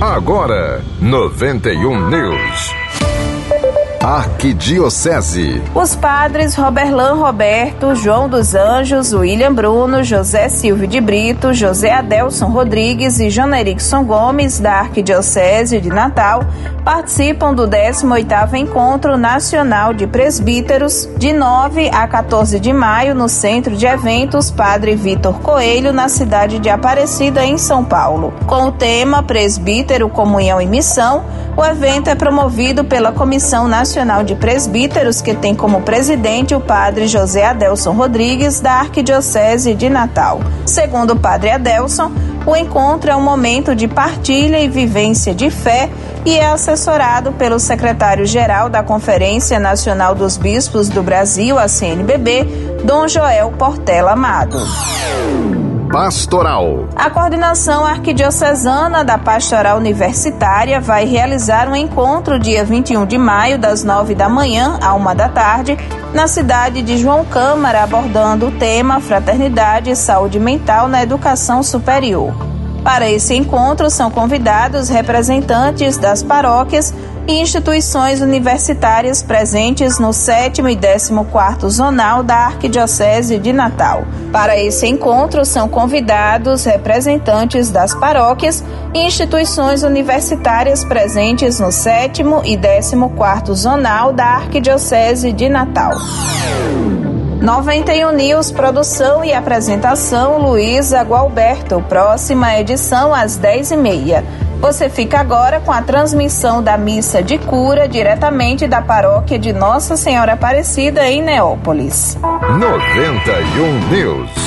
Agora, 91 News. Arquidiocese. Os padres Roberlan Roberto, João dos Anjos, William Bruno, José Silvio de Brito, José Adelson Rodrigues e Janerickson Gomes, da Arquidiocese de Natal, participam do 18º Encontro Nacional de Presbíteros, de 9 a 14 de maio, no Centro de Eventos Padre Vitor Coelho, na cidade de Aparecida, em São Paulo. Com o tema Presbítero, Comunhão e Missão, o evento é promovido pela Comissão Nacional de Presbíteros, que tem como presidente o padre José Adelson Rodrigues, da Arquidiocese de Natal. Segundo o padre Adelson, o encontro é um momento de partilha e vivência de fé e é assessorado pelo secretário-geral da Conferência Nacional dos Bispos do Brasil, a CNBB, Dom Joel Portela Amado. Pastoral. A coordenação arquidiocesana da Pastoral Universitária vai realizar um encontro dia 21 de maio, das 9 da manhã à 1 da tarde, na cidade de João Câmara, abordando o tema Fraternidade e Saúde Mental na Educação Superior. Para esse encontro são convidados representantes das paróquias e instituições universitárias presentes no 7 e 14 Zonal da Arquidiocese de Natal. Para esse encontro são convidados representantes das paróquias e instituições universitárias presentes no 7 e 14 Zonal da Arquidiocese de Natal. 91 News, produção e apresentação Luísa Gualberto. Próxima edição às 10h30. Você fica agora com a transmissão da missa de cura diretamente da paróquia de Nossa Senhora Aparecida em Neópolis. 91 News.